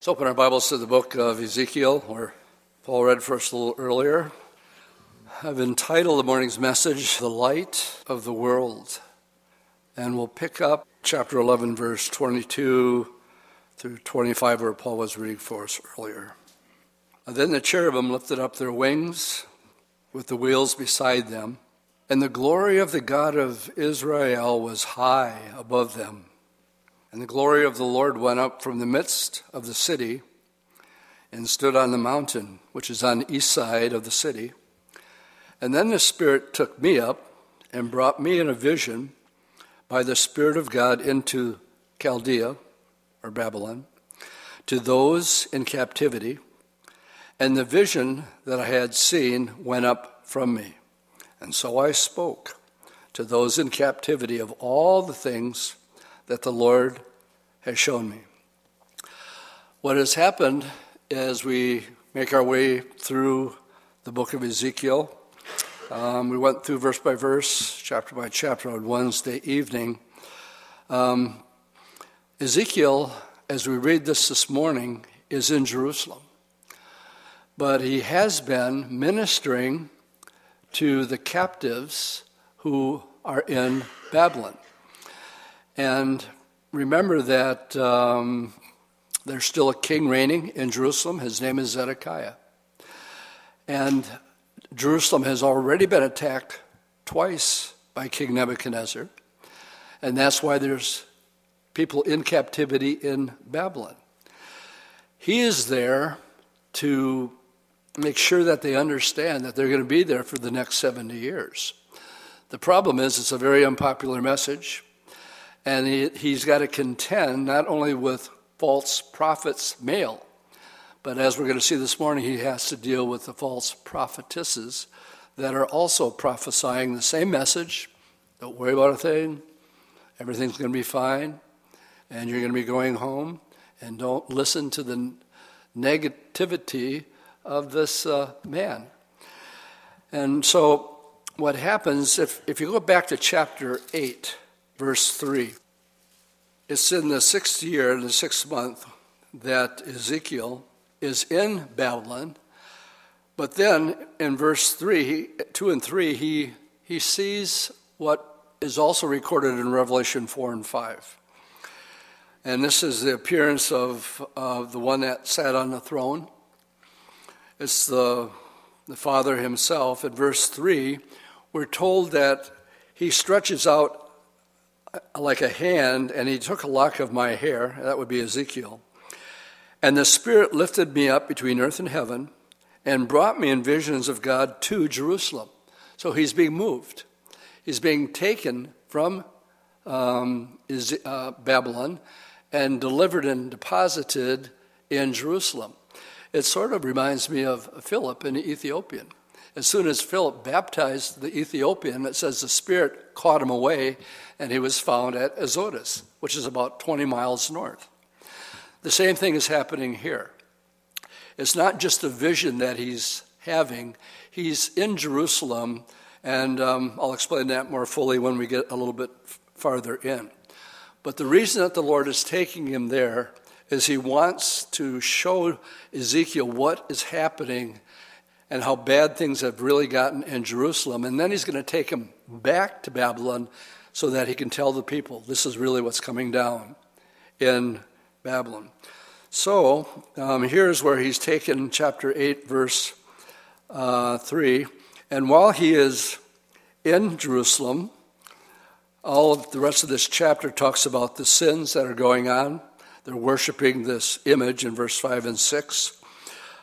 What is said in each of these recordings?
Let's open our Bibles to the book of Ezekiel, where Paul read for us a little earlier. I've entitled the morning's message, The Light of the World. And we'll pick up chapter 11, verse 22 through 25, where Paul was reading for us earlier. And then the cherubim lifted up their wings with the wheels beside them, and the glory of the God of Israel was high above them. And the glory of the Lord went up from the midst of the city and stood on the mountain, which is on the east side of the city. And then the Spirit took me up and brought me in a vision by the Spirit of God into Chaldea, or Babylon, to those in captivity. And the vision that I had seen went up from me. And so I spoke to those in captivity of all the things that the Lord has shown me. What has happened as we make our way through the book of Ezekiel, um, we went through verse by verse, chapter by chapter on Wednesday evening. Um, Ezekiel, as we read this this morning, is in Jerusalem. But he has been ministering to the captives who are in Babylon. And remember that um, there's still a king reigning in Jerusalem. His name is Zedekiah. And Jerusalem has already been attacked twice by King Nebuchadnezzar. And that's why there's people in captivity in Babylon. He is there to make sure that they understand that they're going to be there for the next 70 years. The problem is, it's a very unpopular message. And he, he's got to contend not only with false prophets, male, but as we're going to see this morning, he has to deal with the false prophetesses that are also prophesying the same message. Don't worry about a thing. Everything's going to be fine. And you're going to be going home. And don't listen to the negativity of this uh, man. And so, what happens if, if you go back to chapter 8, verse 3. It's in the sixth year, in the sixth month, that Ezekiel is in Babylon. But then in verse 3, 2 and 3, he, he sees what is also recorded in Revelation 4 and 5. And this is the appearance of uh, the one that sat on the throne. It's the, the Father himself. In verse 3, we're told that he stretches out like a hand, and he took a lock of my hair. That would be Ezekiel. And the Spirit lifted me up between earth and heaven and brought me in visions of God to Jerusalem. So he's being moved. He's being taken from um, uh, Babylon and delivered and deposited in Jerusalem. It sort of reminds me of Philip in Ethiopian. As soon as Philip baptized the Ethiopian, it says the Spirit caught him away and he was found at Azotus, which is about 20 miles north. The same thing is happening here. It's not just a vision that he's having, he's in Jerusalem, and um, I'll explain that more fully when we get a little bit farther in. But the reason that the Lord is taking him there is he wants to show Ezekiel what is happening and how bad things have really gotten in Jerusalem. And then he's going to take him back to Babylon so that he can tell the people this is really what's coming down in Babylon. So um, here's where he's taken chapter 8, verse uh, 3. And while he is in Jerusalem, all of the rest of this chapter talks about the sins that are going on. They're worshiping this image in verse 5 and 6.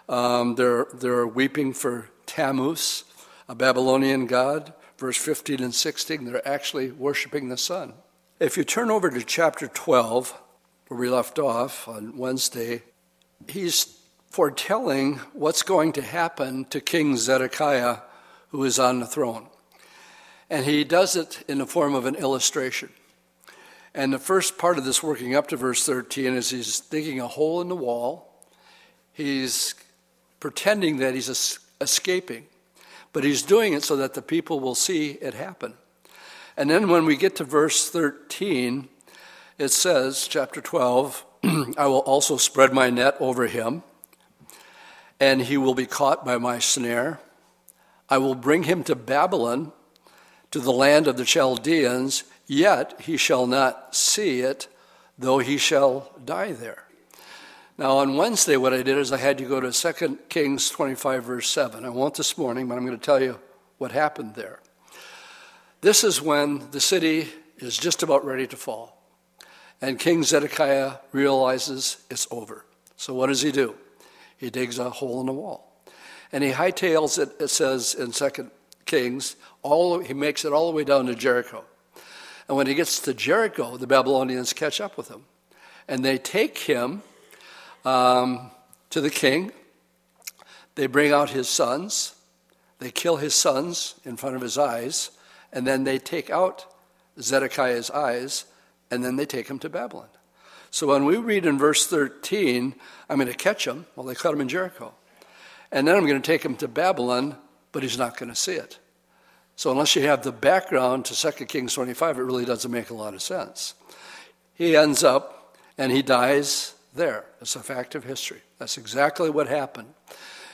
Um, they're, they're weeping for Tammuz, a Babylonian god. Verse 15 and 16, they're actually worshiping the sun. If you turn over to chapter 12, where we left off on Wednesday, he's foretelling what's going to happen to King Zedekiah, who is on the throne. And he does it in the form of an illustration. And the first part of this, working up to verse 13, is he's digging a hole in the wall. He's pretending that he's escaping, but he's doing it so that the people will see it happen. And then when we get to verse 13, it says, chapter 12, I will also spread my net over him, and he will be caught by my snare. I will bring him to Babylon, to the land of the Chaldeans, yet he shall not see it, though he shall die there. Now, on Wednesday, what I did is I had you go to 2 Kings 25, verse 7. I won't this morning, but I'm going to tell you what happened there. This is when the city is just about ready to fall. And King Zedekiah realizes it's over. So, what does he do? He digs a hole in the wall. And he hightails it, it says in 2 Kings, all, he makes it all the way down to Jericho. And when he gets to Jericho, the Babylonians catch up with him. And they take him um, to the king. They bring out his sons. They kill his sons in front of his eyes. And then they take out Zedekiah's eyes. And then they take him to Babylon. So when we read in verse 13, I'm going to catch him, well, they caught him in Jericho. And then I'm going to take him to Babylon, but he's not going to see it. So unless you have the background to 2 Kings 25, it really doesn't make a lot of sense. He ends up and he dies there. It's a fact of history. That's exactly what happened.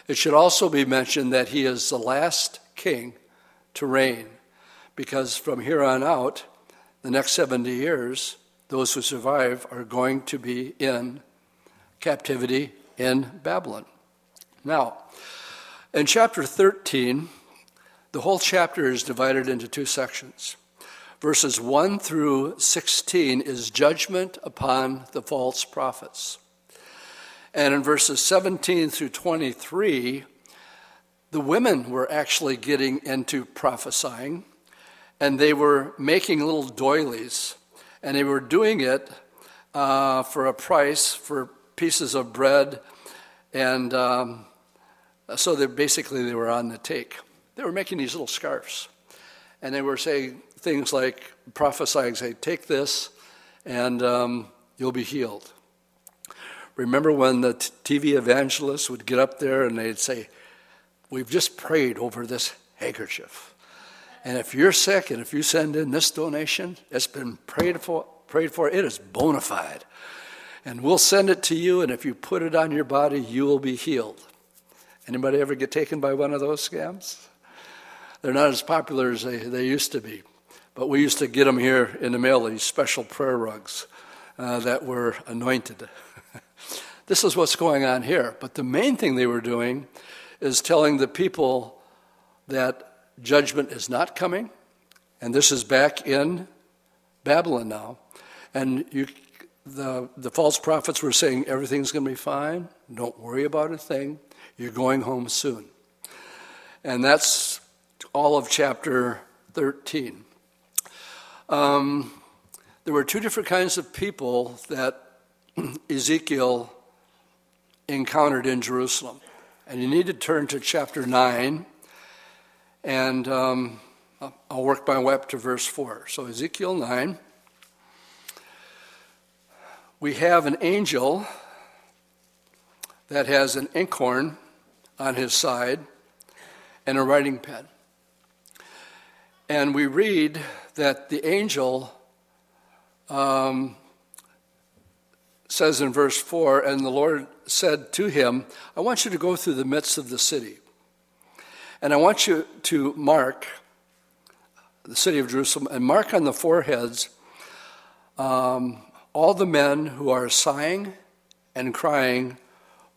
It should also be mentioned that he is the last king to reign, because from here on out, the next 70 years, those who survive are going to be in captivity in Babylon. Now, in chapter 13, the whole chapter is divided into two sections. Verses 1 through 16 is judgment upon the false prophets. And in verses 17 through 23, the women were actually getting into prophesying, and they were making little doilies, and they were doing it uh, for a price for pieces of bread, and um, so they basically they were on the take. They were making these little scarves, and they were saying things like prophesying, say, take this and um, you'll be healed. Remember when the TV evangelists would get up there and they'd say, We've just prayed over this handkerchief. And if you're sick and if you send in this donation, it's been prayed for, prayed for, it is bona fide. And we'll send it to you, and if you put it on your body, you will be healed. Anybody ever get taken by one of those scams? They're not as popular as they, they used to be. But we used to get them here in the mail, these special prayer rugs uh, that were anointed. this is what's going on here. But the main thing they were doing is telling the people that judgment is not coming, and this is back in Babylon now. And you, the, the false prophets were saying everything's going to be fine, don't worry about a thing, you're going home soon. And that's all of chapter 13. Um, there were two different kinds of people that Ezekiel encountered in Jerusalem. And you need to turn to chapter 9, and um, I'll work my way up to verse 4. So, Ezekiel 9, we have an angel that has an inkhorn on his side and a writing pen. And we read that the angel um, says in verse 4 And the Lord said to him, I want you to go through the midst of the city. And I want you to mark the city of Jerusalem and mark on the foreheads um, all the men who are sighing and crying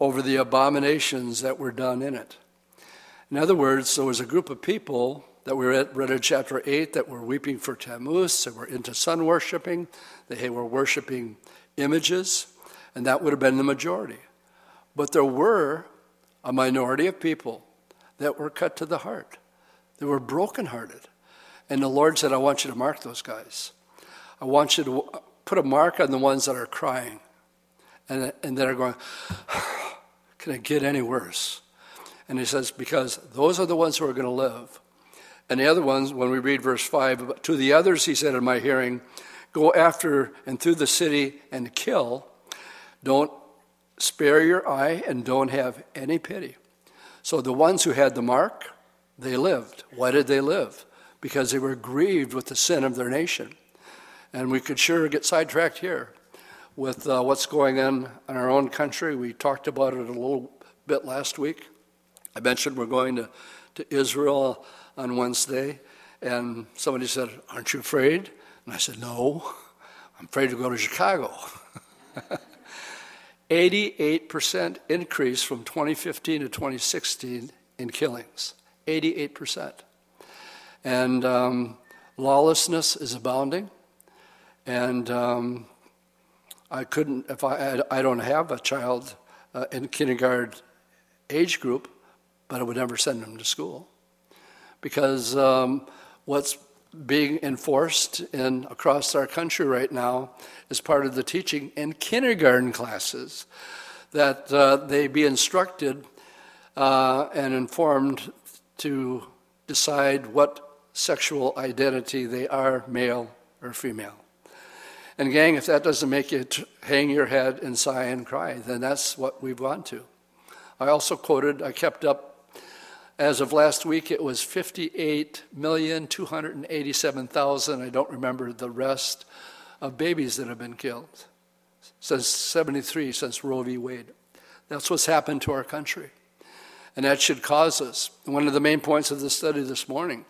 over the abominations that were done in it. In other words, there was a group of people that we read, in chapter 8 that we're weeping for Tammuz, that we're into sun worshiping, that they were worshiping images, and that would have been the majority. But there were a minority of people that were cut to the heart. They were brokenhearted. And the Lord said, I want you to mark those guys. I want you to put a mark on the ones that are crying and, and that are going, Can it get any worse? And he says, Because those are the ones who are going to live. And the other ones, when we read verse 5, to the others he said in my hearing, Go after and through the city and kill. Don't spare your eye and don't have any pity. So the ones who had the mark, they lived. Why did they live? Because they were grieved with the sin of their nation. And we could sure get sidetracked here. with uh, what's going on in our own country. We talked about it a little bit last week. I mentioned we're going to, to Israel on Wednesday, and somebody said, Aren't you afraid? And I said, No, I'm afraid to go to Chicago. 88% increase from 2015 to 2016 in killings. 88%. And um, lawlessness is abounding. And um, I couldn't, if I, I don't have a child uh, in kindergarten age group, but I would never send them to school. Because um, what's being enforced in across our country right now is part of the teaching in kindergarten classes that uh, they be instructed uh, and informed to decide what sexual identity they are, male or female. And, gang, if that doesn't make you t- hang your head and sigh and cry, then that's what we've gone to. I also quoted, I kept up, as of last week, it was 58,287,000. I don't remember the rest of babies that have been killed since 73, since Roe v. Wade. That's what's happened to our country. And that should cause us. One of the main points of the study this morning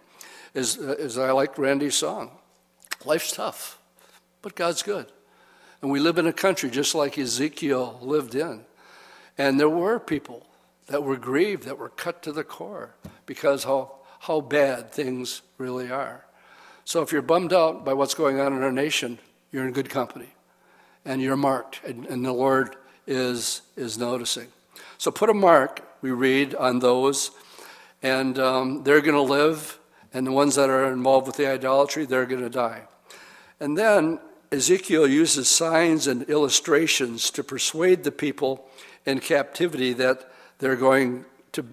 is, uh, is I like Randy's song. Life's tough but God's good. And we live in a country just like Ezekiel lived in. And there were people that were grieved, that were cut to the core because how, how bad things really are. So if you're bummed out by what's going on in our nation, you're in good company. And you're marked, and, and the Lord is, is noticing. So put a mark, we read, on those, and um, they're going to live, and the ones that are involved with the idolatry, they're going to die. And then Ezekiel uses signs and illustrations to persuade the people in captivity that they're going to,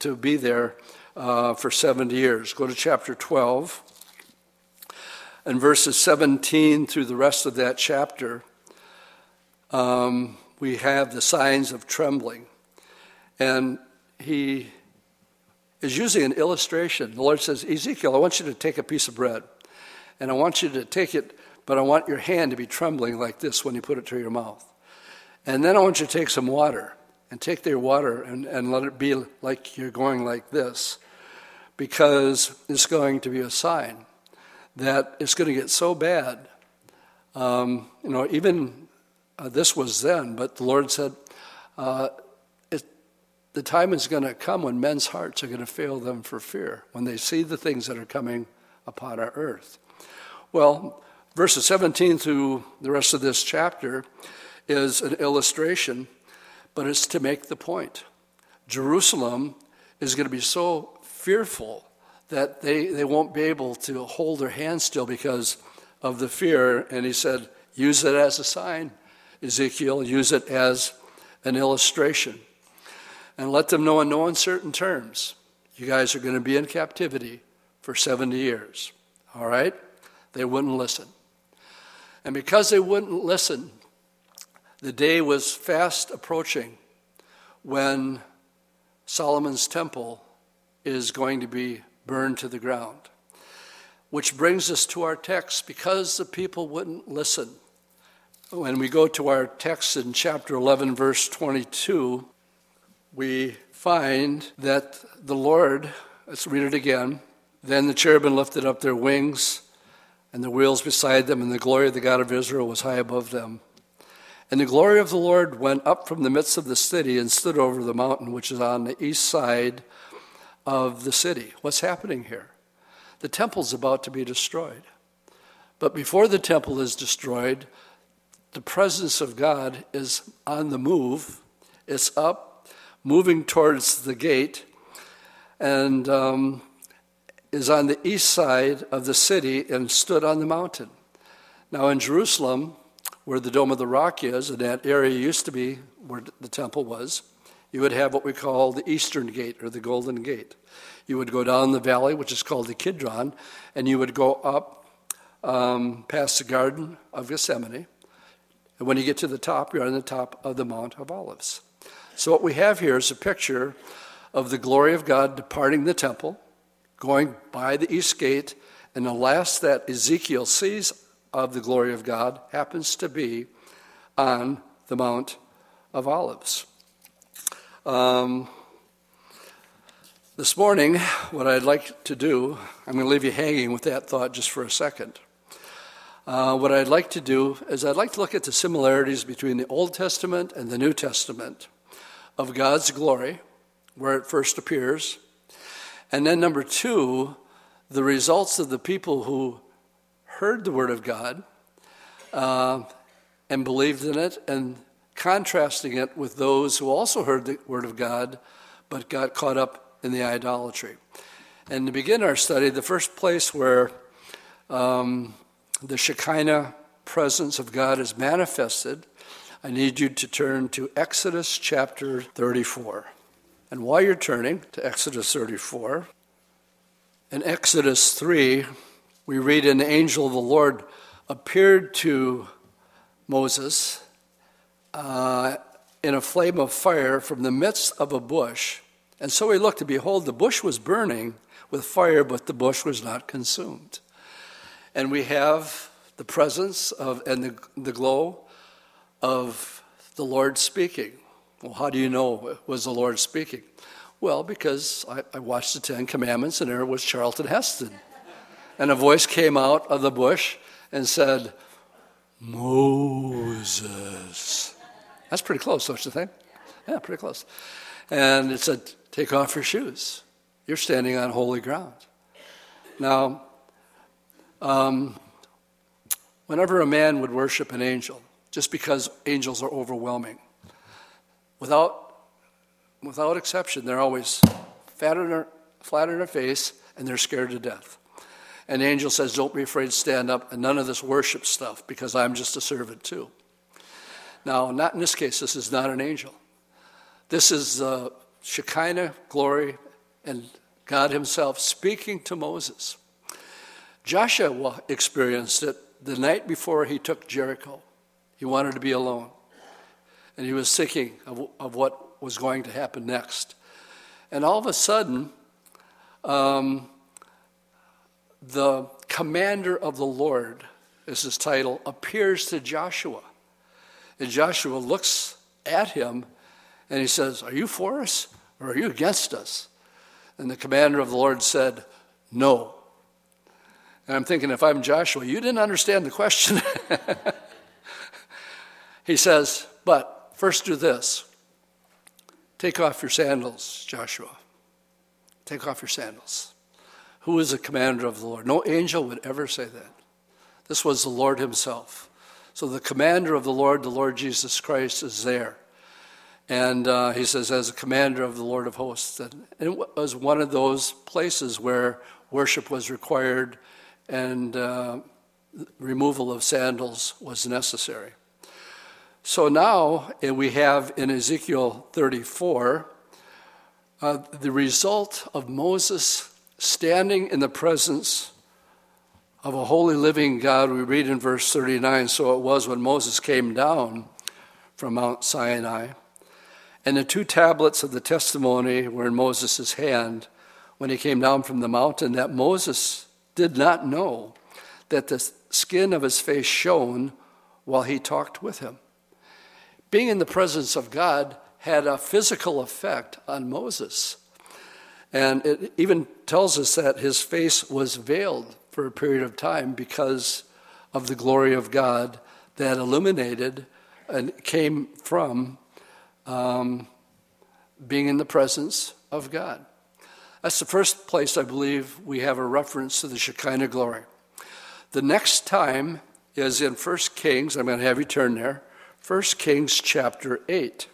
to be there uh, for 70 years. Go to chapter 12 and verses 17 through the rest of that chapter. Um, we have the signs of trembling. And he is using an illustration. The Lord says, Ezekiel, I want you to take a piece of bread, and I want you to take it but I want your hand to be trembling like this when you put it to your mouth. And then I want you to take some water and take their water and, and let it be like you're going like this because it's going to be a sign that it's going to get so bad. Um, you know, even uh, this was then, but the Lord said, uh, it, the time is going to come when men's hearts are going to fail them for fear when they see the things that are coming upon our earth. Well, Verses 17 through the rest of this chapter is an illustration, but it's to make the point. Jerusalem is going to be so fearful that they, they won't be able to hold their hands still because of the fear. And he said, use it as a sign, Ezekiel, use it as an illustration. And let them know in no uncertain terms you guys are going to be in captivity for 70 years. All right? They wouldn't listen. And because they wouldn't listen, the day was fast approaching when Solomon's temple is going to be burned to the ground. Which brings us to our text because the people wouldn't listen. When we go to our text in chapter 11, verse 22, we find that the Lord, let's read it again. Then the cherubim lifted up their wings and the wheels beside them, and the glory of the God of Israel was high above them. And the glory of the Lord went up from the midst of the city and stood over the mountain which is on the east side of the city. What's happening here? The temple's about to be destroyed. But before the temple is destroyed, the presence of God is on the move. It's up, moving towards the gate. And um, is on the east side of the city and stood on the mountain. Now, in Jerusalem, where the Dome of the Rock is, and that area used to be where the temple was, you would have what we call the Eastern Gate or the Golden Gate. You would go down the valley, which is called the Kidron, and you would go up um, past the Garden of Gethsemane. And when you get to the top, you're on the top of the Mount of Olives. So, what we have here is a picture of the glory of God departing the temple going by the east gate, and the last that Ezekiel sees of the glory of God happens to be on the Mount of Olives. Um, this morning, what I'd like to do, I'm going to leave you hanging with that thought just for a second. Uh, what I'd like to do is I'd like to look at the similarities between the Old Testament and the New Testament of God's glory, where it first appears, and then number two, the results of the people who heard the Word of God uh, and believed in it, and contrasting it with those who also heard the Word of God but got caught up in the idolatry. And to begin our study, the first place where um, the Shekinah presence of God is manifested, I need you to turn to Exodus chapter 34. And while you're turning to Exodus 34, in Exodus 3, we read an angel of the Lord appeared to Moses uh, in a flame of fire from the midst of a bush. And so he looked, and behold, the bush was burning with fire, but the bush was not consumed. And we have the presence of and the, the glow of the Lord speaking. Well, how do you know it was the Lord speaking? Well, because I, I watched the Ten Commandments, and there was Charlton Heston. And a voice came out of the bush and said, Moses. That's pretty close, don't you think? Yeah, pretty close. And it said, Take off your shoes. You're standing on holy ground. Now, um, whenever a man would worship an angel, just because angels are overwhelming, without, without exception, they're always flat in their, face and they're scared to death. And the angel says, Don't be afraid, stand up, and none of this worship stuff, because I'm just a servant too. Now, not in this case, this is not an angel. This is uh, Shekinah glory and God Himself speaking to Moses. Joshua experienced it the night before he took Jericho. He wanted to be alone, and he was thinking of, of what was going to happen next. And all of a sudden, um, the commander of the Lord, is his title, appears to Joshua. And Joshua looks at him and he says, Are you for us or are you against us? And the commander of the Lord said, No. And I'm thinking, if I'm Joshua, you didn't understand the question. he says, But first do this take off your sandals, Joshua. Take off your sandals. Who is the commander of the Lord? No angel would ever say that. This was the Lord Himself. So the commander of the Lord, the Lord Jesus Christ, is there. And uh, he says, as a commander of the Lord of hosts. And it was one of those places where worship was required and uh, removal of sandals was necessary. So now eh, we have in Ezekiel 34 uh, the result of Moses standing in the presence of a holy living God. We read in verse 39 so it was when Moses came down from Mount Sinai and the two tablets of the testimony were in Moses' hand when he came down from the mountain, that Moses did not know that the skin of his face shone while he talked with him. Being in the presence of God had a physical effect on Moses. And it even tells us that his face was veiled for a period of time because of the glory of God that illuminated and came from um, being in the presence of God. That's the first place I believe we have a reference to the Shekinah glory. The next time is in 1 Kings. I'm going to have you turn there. 1 Kings chapter 8.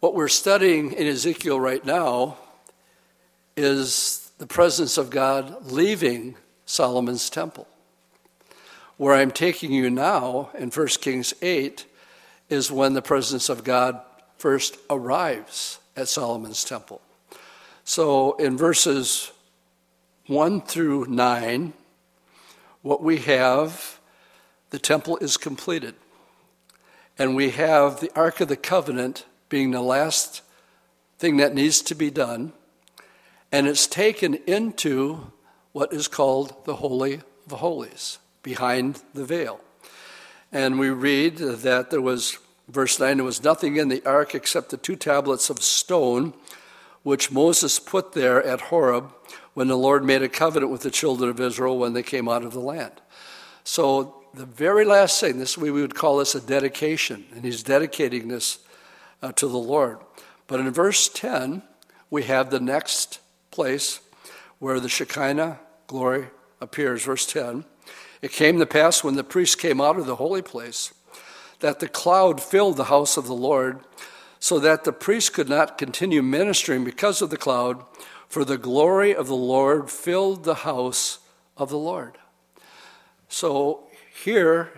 What we're studying in Ezekiel right now is the presence of God leaving Solomon's temple. Where I'm taking you now in 1 Kings 8 is when the presence of God first arrives at Solomon's temple. So in verses 1 through 9, what we have, the temple is completed. And we have the Ark of the Covenant being the last thing that needs to be done. And it's taken into what is called the Holy of Holies, behind the veil. And we read that there was, verse 9, there was nothing in the ark except the two tablets of stone which Moses put there at Horeb when the Lord made a covenant with the children of Israel when they came out of the land. So, the very last thing, this we would call this a dedication, and he's dedicating this uh, to the Lord. But in verse 10, we have the next place where the Shekinah glory appears. Verse 10 It came to pass when the priest came out of the holy place that the cloud filled the house of the Lord so that the priest could not continue ministering because of the cloud, for the glory of the Lord filled the house of the Lord. So here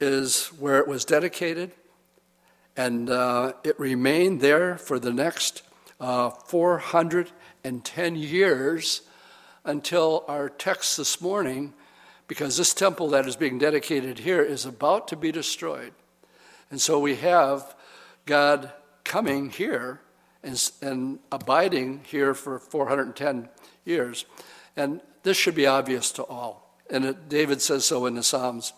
is where it was dedicated, and uh, it remained there for the next uh, 410 years until our text this morning, because this temple that is being dedicated here is about to be destroyed. And so we have God coming here and, and abiding here for 410 years. And this should be obvious to all. And it, David says so in the Psalms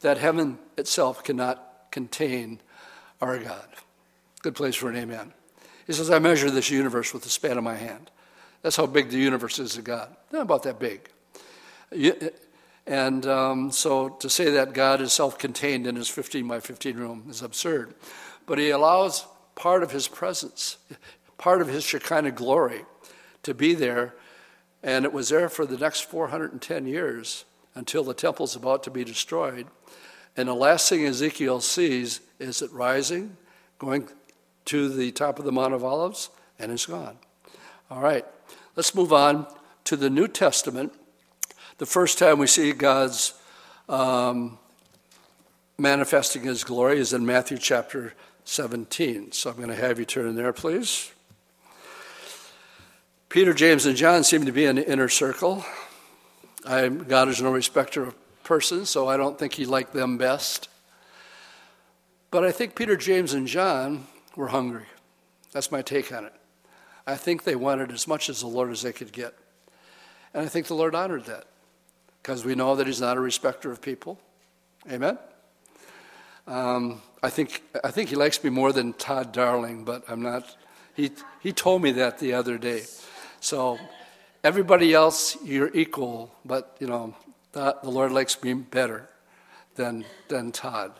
that heaven itself cannot contain our God. Good place for an amen. He says, I measure this universe with the span of my hand. That's how big the universe is to God. Not about that big. And um, so to say that God is self contained in his 15 by 15 room is absurd but he allows part of his presence, part of his Shekinah glory to be there. And it was there for the next 410 years until the temple's about to be destroyed. And the last thing Ezekiel sees is it rising, going to the top of the Mount of Olives, and it's gone. All right, let's move on to the New Testament. The first time we see God's um, manifesting his glory is in Matthew chapter 17. So I'm going to have you turn there, please. Peter, James, and John seem to be in the inner circle. I, God is no respecter of persons, so I don't think he liked them best. But I think Peter, James, and John were hungry. That's my take on it. I think they wanted as much as the Lord as they could get. And I think the Lord honored that because we know that He's not a respecter of people. Amen? Um, I think I think he likes me more than Todd Darling, but I'm not. He he told me that the other day. So everybody else, you're equal, but you know the, the Lord likes me better than than Todd.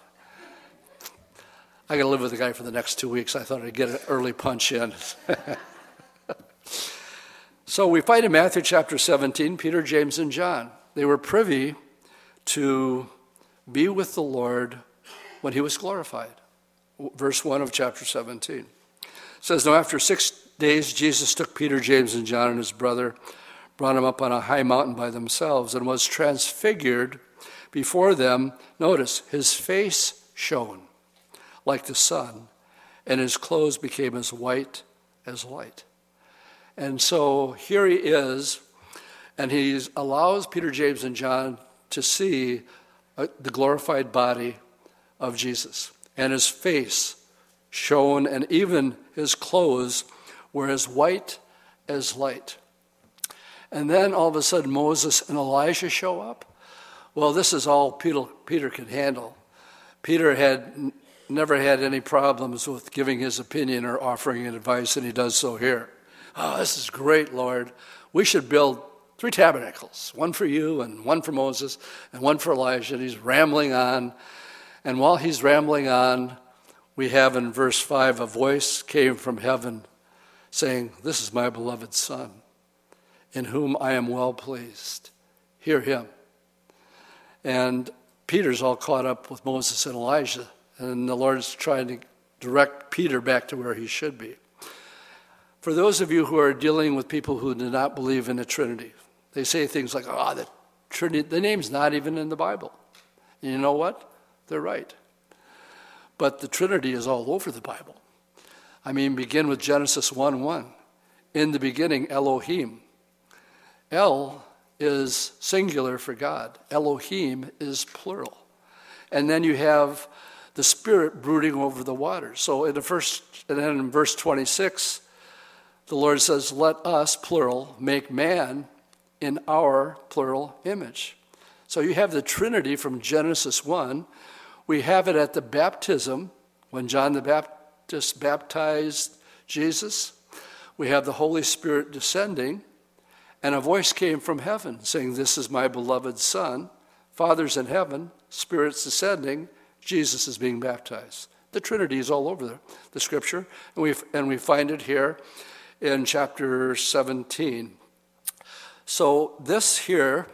I got to live with the guy for the next two weeks. I thought I'd get an early punch in. so we find in Matthew chapter 17, Peter, James, and John. They were privy to be with the Lord when he was glorified. Verse 1 of chapter 17 says, Now after six days, Jesus took Peter, James, and John and his brother, brought them up on a high mountain by themselves, and was transfigured before them. Notice, his face shone like the sun, and his clothes became as white as light. And so here he is, and he allows Peter, James, and John to see uh, the glorified body of Jesus. And his face shone, and even his clothes were as white as light. And then all of a sudden, Moses and Elijah show up. Well, this is all Peter, Peter could handle. Peter had never had any problems with giving his opinion or offering advice, and he does so here. Oh, this is great, Lord. We should build three tabernacles one for you, and one for Moses, and one for Elijah. And he's rambling on. And while he's rambling on, we have in verse 5 a voice came from heaven saying, This is my beloved Son, in whom I am well pleased. Hear him. And Peter's all caught up with Moses and Elijah, and the Lord's trying to direct Peter back to where he should be. For those of you who are dealing with people who do not believe in the Trinity, they say things like, oh, the Trinity, the name's not even in the Bible. And you know what? They're right. But the Trinity is all over the Bible. I mean, begin with Genesis 1 1. In the beginning, Elohim. El is singular for God, Elohim is plural. And then you have the Spirit brooding over the waters. So in the first, and then in verse 26, the Lord says, Let us, plural, make man in our plural image. So you have the Trinity from Genesis 1. We have it at the baptism when John the Baptist baptized Jesus. We have the Holy Spirit descending, and a voice came from heaven saying, This is my beloved Son. Father's in heaven, Spirit's descending, Jesus is being baptized. The Trinity is all over the, the scripture, and we, and we find it here in chapter 17. So, this here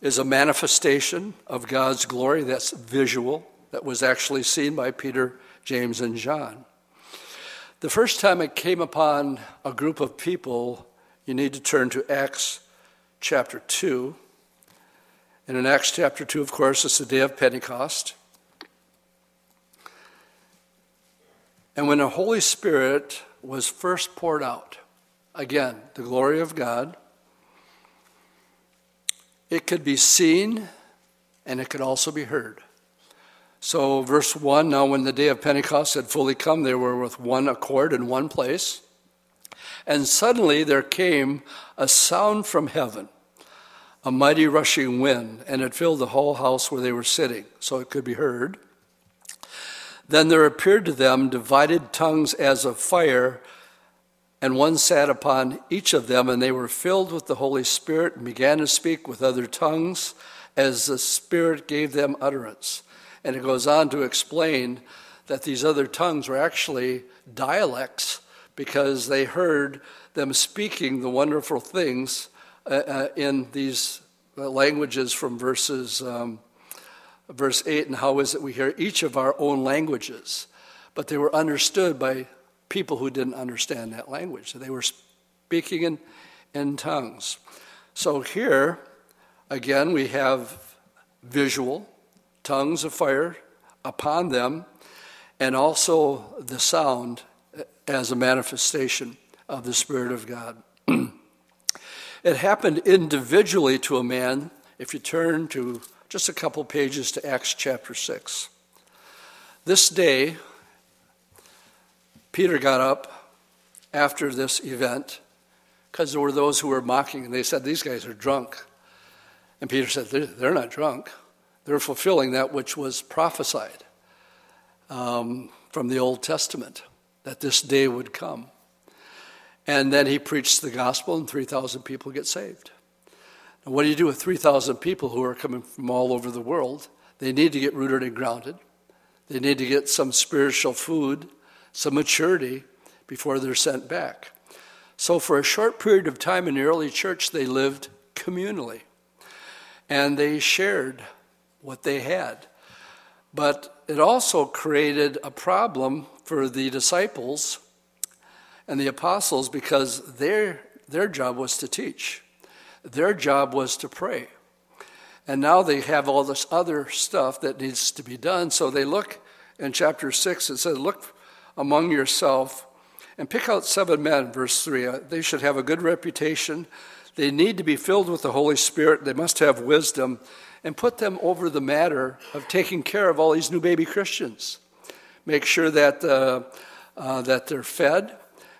is a manifestation of God's glory that's visual, that was actually seen by Peter, James, and John. The first time it came upon a group of people, you need to turn to Acts chapter 2. And in Acts chapter 2, of course, it's the day of Pentecost. And when the Holy Spirit was first poured out, again, the glory of God, it could be seen and it could also be heard. So, verse 1 now, when the day of Pentecost had fully come, they were with one accord in one place. And suddenly there came a sound from heaven, a mighty rushing wind, and it filled the whole house where they were sitting, so it could be heard. Then there appeared to them divided tongues as of fire, and one sat upon each of them, and they were filled with the Holy Spirit and began to speak with other tongues as the Spirit gave them utterance. And it goes on to explain that these other tongues were actually dialects because they heard them speaking the wonderful things uh, uh, in these uh, languages from verses um, verse 8 and how is it we hear each of our own languages? But they were understood by people who didn't understand that language. So they were speaking in, in tongues. So here again we have visual tongues of fire upon them, and also the sound uh, as a manifestation of the Spirit of God. it happened individually to a man, if you turn to just a couple pages to Acts chapter 6. This day, Peter got up after this event because there were those who were mocking, and they said, These guys are drunk. And Peter said, They're not drunk. They're fulfilling that which was prophesied um, from the Old Testament, that this day would come. And then he preached the gospel, and 3,000 people get saved. Now, what do you do with 3,000 people who are coming from all over the world? They need to get rooted and grounded. They need to get some spiritual food, some maturity before they're sent back. So, for a short period of time in the early church, they lived communally and they shared what they had. But it also created a problem for the disciples and the apostles because their, their job was to teach, their job was to pray. And now they have all this other stuff that needs to be done. So they look in chapter 6, it says, Look among yourself and pick out seven men, verse 3. Uh, they should have a good reputation. They need to be filled with the Holy Spirit. They must have wisdom and put them over the matter of taking care of all these new baby Christians. Make sure that, uh, uh, that they're fed,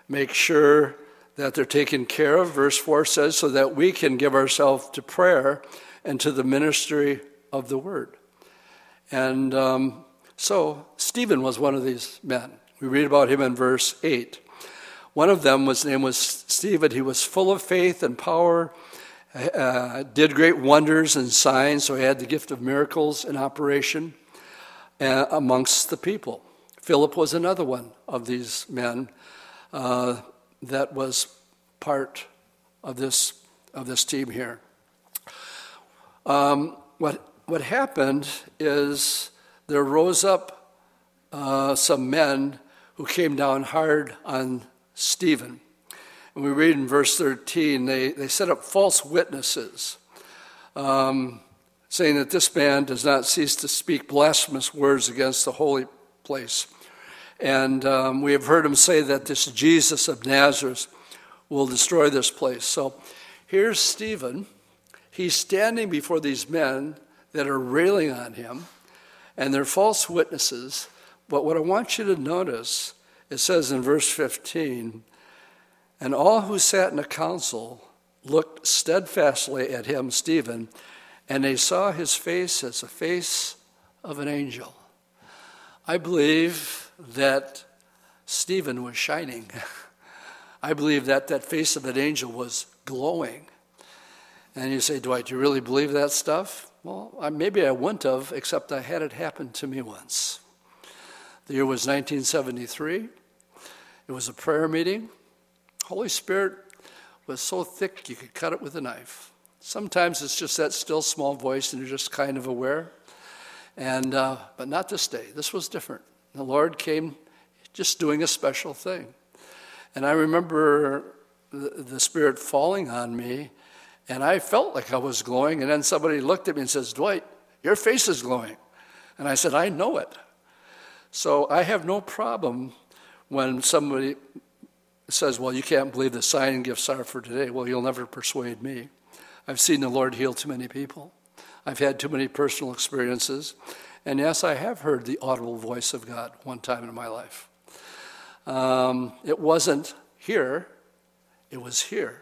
make sure that they're taken care of, verse 4 says, so that we can give ourselves to prayer and to the ministry of the word. And um, so Stephen was one of these men. We read about him in verse 8. One of them, was name was Stephen. He was full of faith and power uh, did great wonders and signs, so he had the gift of miracles in operation uh, amongst the people. Philip was another one of these men uh, that was part of this, of this team here. Um, what, what happened is there rose up uh, some men who came down hard on Stephen. And we read in verse 13, they, they set up false witnesses, um, saying that this man does not cease to speak blasphemous words against the holy place. And um, we have heard him say that this Jesus of Nazareth will destroy this place. So here's Stephen. He's standing before these men that are railing on him, and they're false witnesses. But what I want you to notice, it says in verse 15, and all who sat in the council looked steadfastly at him, Stephen, and they saw his face as the face of an angel. I believe that Stephen was shining. I believe that that face of an angel was glowing. And you say, Dwight, do you really believe that stuff? Well, maybe I wouldn't have, except I had it happen to me once. The year was 1973. It was a prayer meeting. Holy Spirit was so thick you could cut it with a knife. Sometimes it's just that still small voice and you're just kind of aware. And, uh, but not this day. This was different. The Lord came just doing a special thing. And I remember the, Spirit falling on me, and I felt like I was glowing. And then somebody looked at me and says, Dwight, your face is glowing. And I said, I know it. So I have no problem when somebody says, Well, you can't believe the sign gifts are for today. Well, you'll never persuade me. I've seen the Lord heal too many people. I've had too many personal experiences. And yes, I have heard the audible voice of God one time in my life. Um, it wasn't here, it was here.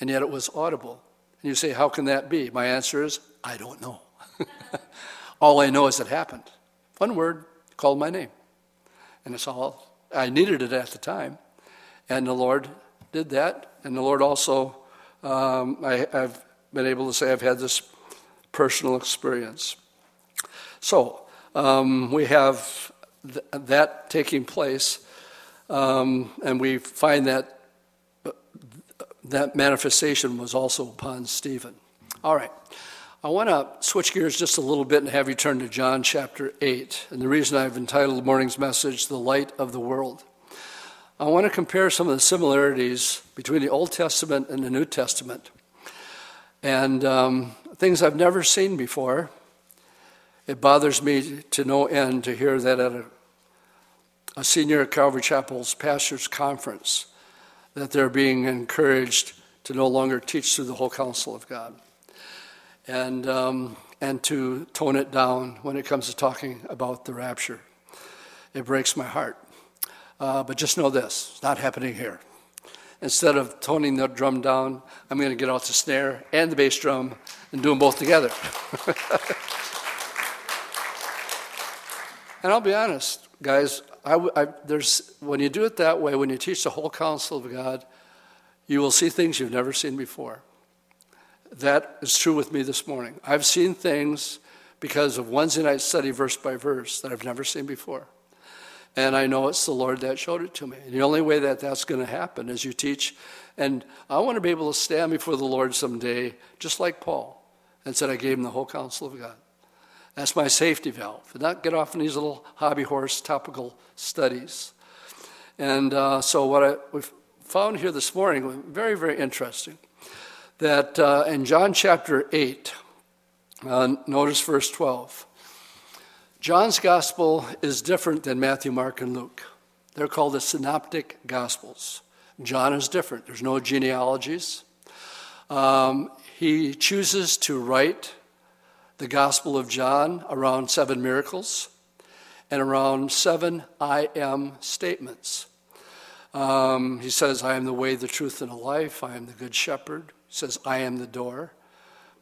And yet it was audible. And you say, How can that be? My answer is, I don't know. all I know is it happened. One word called my name. And it's all, I needed it at the time. And the Lord did that. And the Lord also, um, I, I've been able to say I've had this personal experience. So um, we have th- that taking place, um, and we find that uh, that manifestation was also upon Stephen. All right. I want to switch gears just a little bit and have you turn to John chapter 8. And the reason I've entitled the morning's message, The Light of the World. I want to compare some of the similarities between the Old Testament and the New Testament. And um, things I've never seen before. It bothers me to no end to hear that at a, a senior Calvary Chapel's pastors' conference that they're being encouraged to no longer teach through the whole counsel of God and, um, and to tone it down when it comes to talking about the rapture. It breaks my heart. Uh, but just know this it's not happening here. Instead of toning the drum down, I'm going to get out the snare and the bass drum and do them both together. and I'll be honest, guys, I, I, there's, when you do it that way, when you teach the whole counsel of God, you will see things you've never seen before. That is true with me this morning. I've seen things because of Wednesday night study verse by verse that I've never seen before. And I know it's the Lord that showed it to me. And the only way that that's going to happen is you teach. And I want to be able to stand before the Lord someday, just like Paul, and said, I gave him the whole counsel of God. That's my safety valve. And not get off in these little hobby horse topical studies. And uh, so, what I, we've found here this morning, was very, very interesting that uh, in John chapter 8, uh, notice verse 12. John's gospel is different than Matthew, Mark, and Luke. They're called the synoptic gospels. John is different, there's no genealogies. Um, he chooses to write the Gospel of John around seven miracles and around seven I am statements. Um, he says, I am the way, the truth, and the life. I am the good shepherd says, I am the door.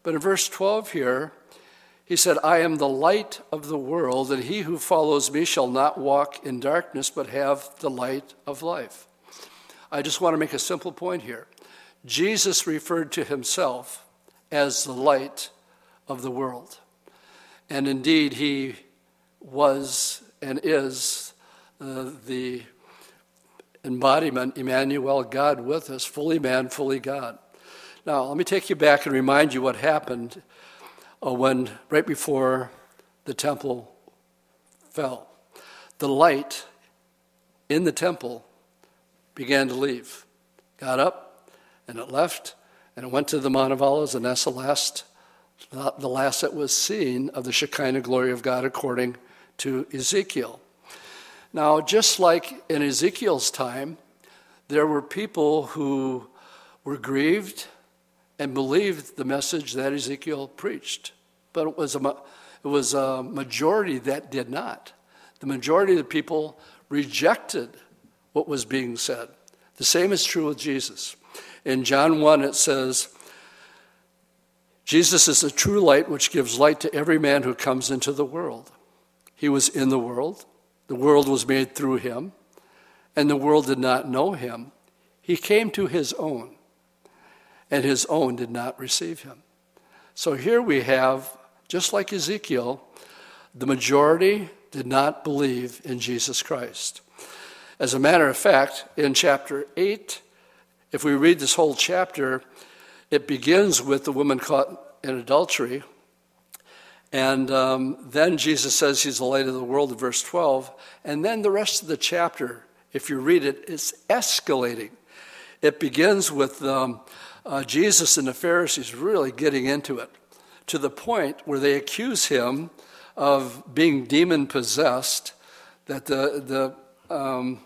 But in verse 12 here, he said, I am the light of the world, and he who follows me shall not walk in darkness, but have the light of life. I just want to make a simple point here. Jesus referred to himself as the light of the world. And indeed, he was and is uh, the embodiment, Emmanuel, God with us, fully man, fully God. Now, let me take you back and remind you what happened uh, when, right before the temple fell. The light in the temple began to leave. Got up and it left and it went to the Mount of Olives, and that's the last, Uh, the last that was seen of the Shekinah glory of God according to Ezekiel. Now, just like in Ezekiel's time, there were people who were grieved and believed the message that Ezekiel preached. But it was a, it was a majority that did not. The majority of the people rejected what was being said. The same is true with Jesus. In John 1, it says, Jesus is the true light which gives light to every man who comes into the world. He was in the world, the world was made through him, and the world did not know him. He came to his own, and his own did not receive him. So here we have, just like Ezekiel, the majority did not believe in Jesus Christ. As a matter of fact, in chapter 8, if we read this whole chapter, it begins with the woman caught in adultery. And um, then Jesus says he's the light of the world in verse 12. And then the rest of the chapter, if you read it, it's escalating. It begins with um, uh, Jesus and the Pharisees really getting into it to the point where they accuse him of being demon possessed. That the, the um,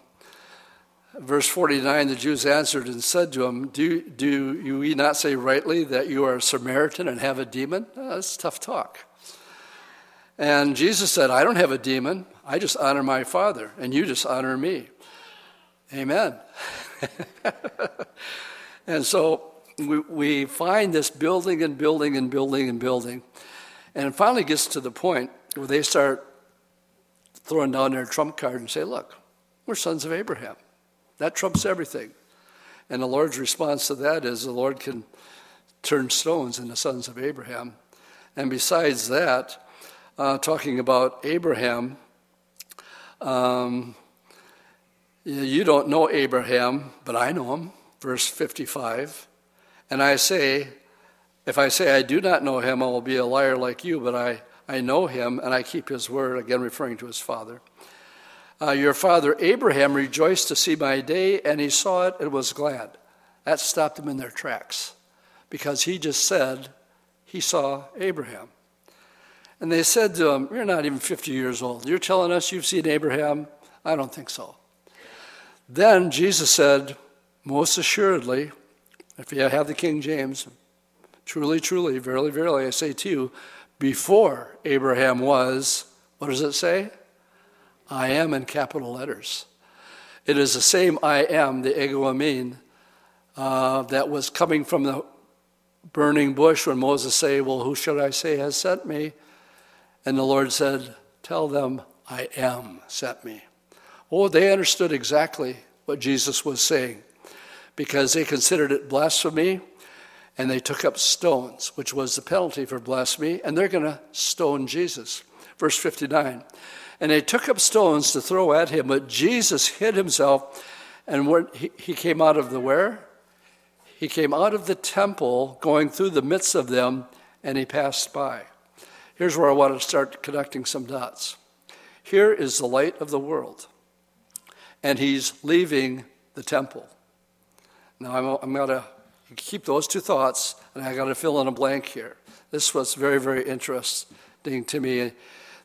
verse 49 the Jews answered and said to him, Do, do you not say rightly that you are a Samaritan and have a demon? Oh, that's tough talk. And Jesus said, I don't have a demon. I just honor my Father, and you just honor me. Amen. and so we, we find this building and building and building and building. And it finally gets to the point where they start throwing down their trump card and say, Look, we're sons of Abraham. That trumps everything. And the Lord's response to that is the Lord can turn stones into sons of Abraham. And besides that, uh, talking about Abraham, um, you don't know Abraham, but I know him. Verse 55. And I say, if I say I do not know him, I will be a liar like you, but I, I know him and I keep his word, again referring to his father. Uh, your father Abraham rejoiced to see my day, and he saw it and was glad. That stopped them in their tracks because he just said he saw Abraham. And they said to him, You're not even 50 years old. You're telling us you've seen Abraham? I don't think so. Then Jesus said, Most assuredly, if you have the King James, truly, truly, verily, verily, I say to you, before Abraham was, what does it say? I am in capital letters. It is the same I am, the ego eimi, uh, that was coming from the burning bush when Moses said, Well, who should I say has sent me? And the Lord said, Tell them, I am sent me. Oh, they understood exactly what Jesus was saying because they considered it blasphemy and they took up stones, which was the penalty for blasphemy, and they're going to stone Jesus. Verse 59 And they took up stones to throw at him, but Jesus hid himself, and when he came out of the where? He came out of the temple, going through the midst of them, and he passed by. Here's where I want to start connecting some dots. Here is the light of the world, and he's leaving the temple. Now, I'm, I'm going to keep those two thoughts, and I got to fill in a blank here. This was very, very interesting to me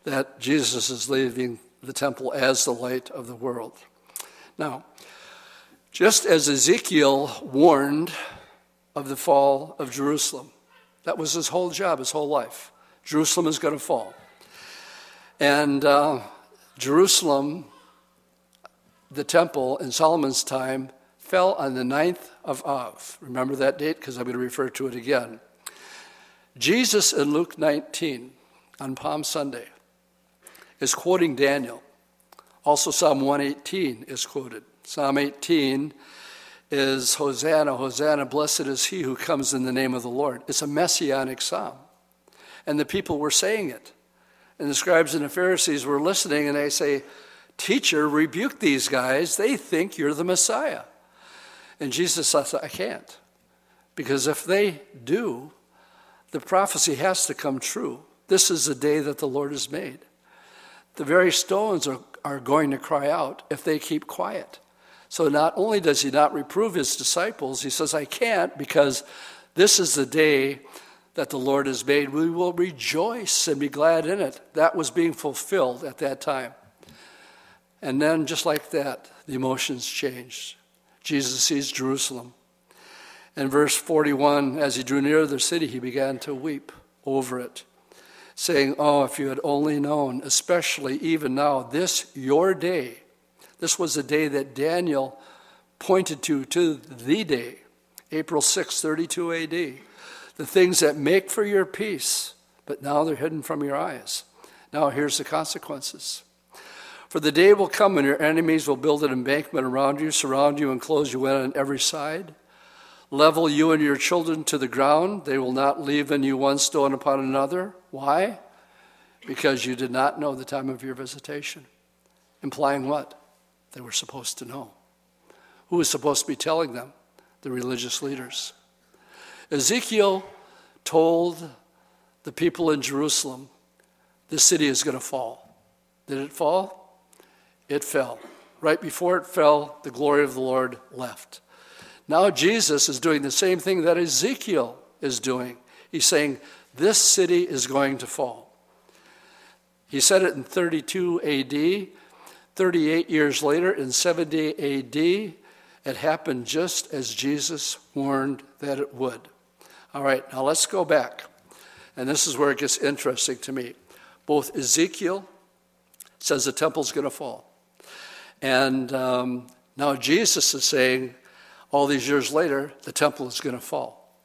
that Jesus is leaving the temple as the light of the world. Now, just as Ezekiel warned of the fall of Jerusalem, that was his whole job, his whole life. Jerusalem is going to fall. And uh, Jerusalem, the temple in Solomon's time, fell on the 9th of Av. Remember that date because I'm going to refer to it again. Jesus in Luke 19 on Palm Sunday is quoting Daniel. Also, Psalm 118 is quoted. Psalm 18 is Hosanna, Hosanna, blessed is he who comes in the name of the Lord. It's a messianic psalm and the people were saying it. And the scribes and the Pharisees were listening, and they say, Teacher, rebuke these guys. They think you're the Messiah. And Jesus says, I can't. Because if they do, the prophecy has to come true. This is the day that the Lord has made. The very stones are, are going to cry out if they keep quiet. So not only does he not reprove his disciples, he says, I can't because this is the day that the Lord has made, we will rejoice and be glad in it. That was being fulfilled at that time. And then, just like that, the emotions changed. Jesus sees Jerusalem. In verse 41, as he drew near the city, he began to weep over it, saying, Oh, if you had only known, especially even now, this your day. This was the day that Daniel pointed to, to the day, April 6, 32 AD the things that make for your peace, but now they're hidden from your eyes. Now here's the consequences. For the day will come when your enemies will build an embankment around you, surround you, and close you in on every side. Level you and your children to the ground. They will not leave in you one stone upon another. Why? Because you did not know the time of your visitation. Implying what? They were supposed to know. Who was supposed to be telling them? The religious leaders. Ezekiel told the people in Jerusalem, the city is going to fall. Did it fall? It fell. Right before it fell, the glory of the Lord left. Now Jesus is doing the same thing that Ezekiel is doing. He's saying, This city is going to fall. He said it in 32 AD. 38 years later, in 70 AD, it happened just as Jesus warned that it would. All right, now let's go back. And this is where it gets interesting to me. Both Ezekiel says the temple's going to fall. And um, now Jesus is saying, all these years later, the temple is going to fall.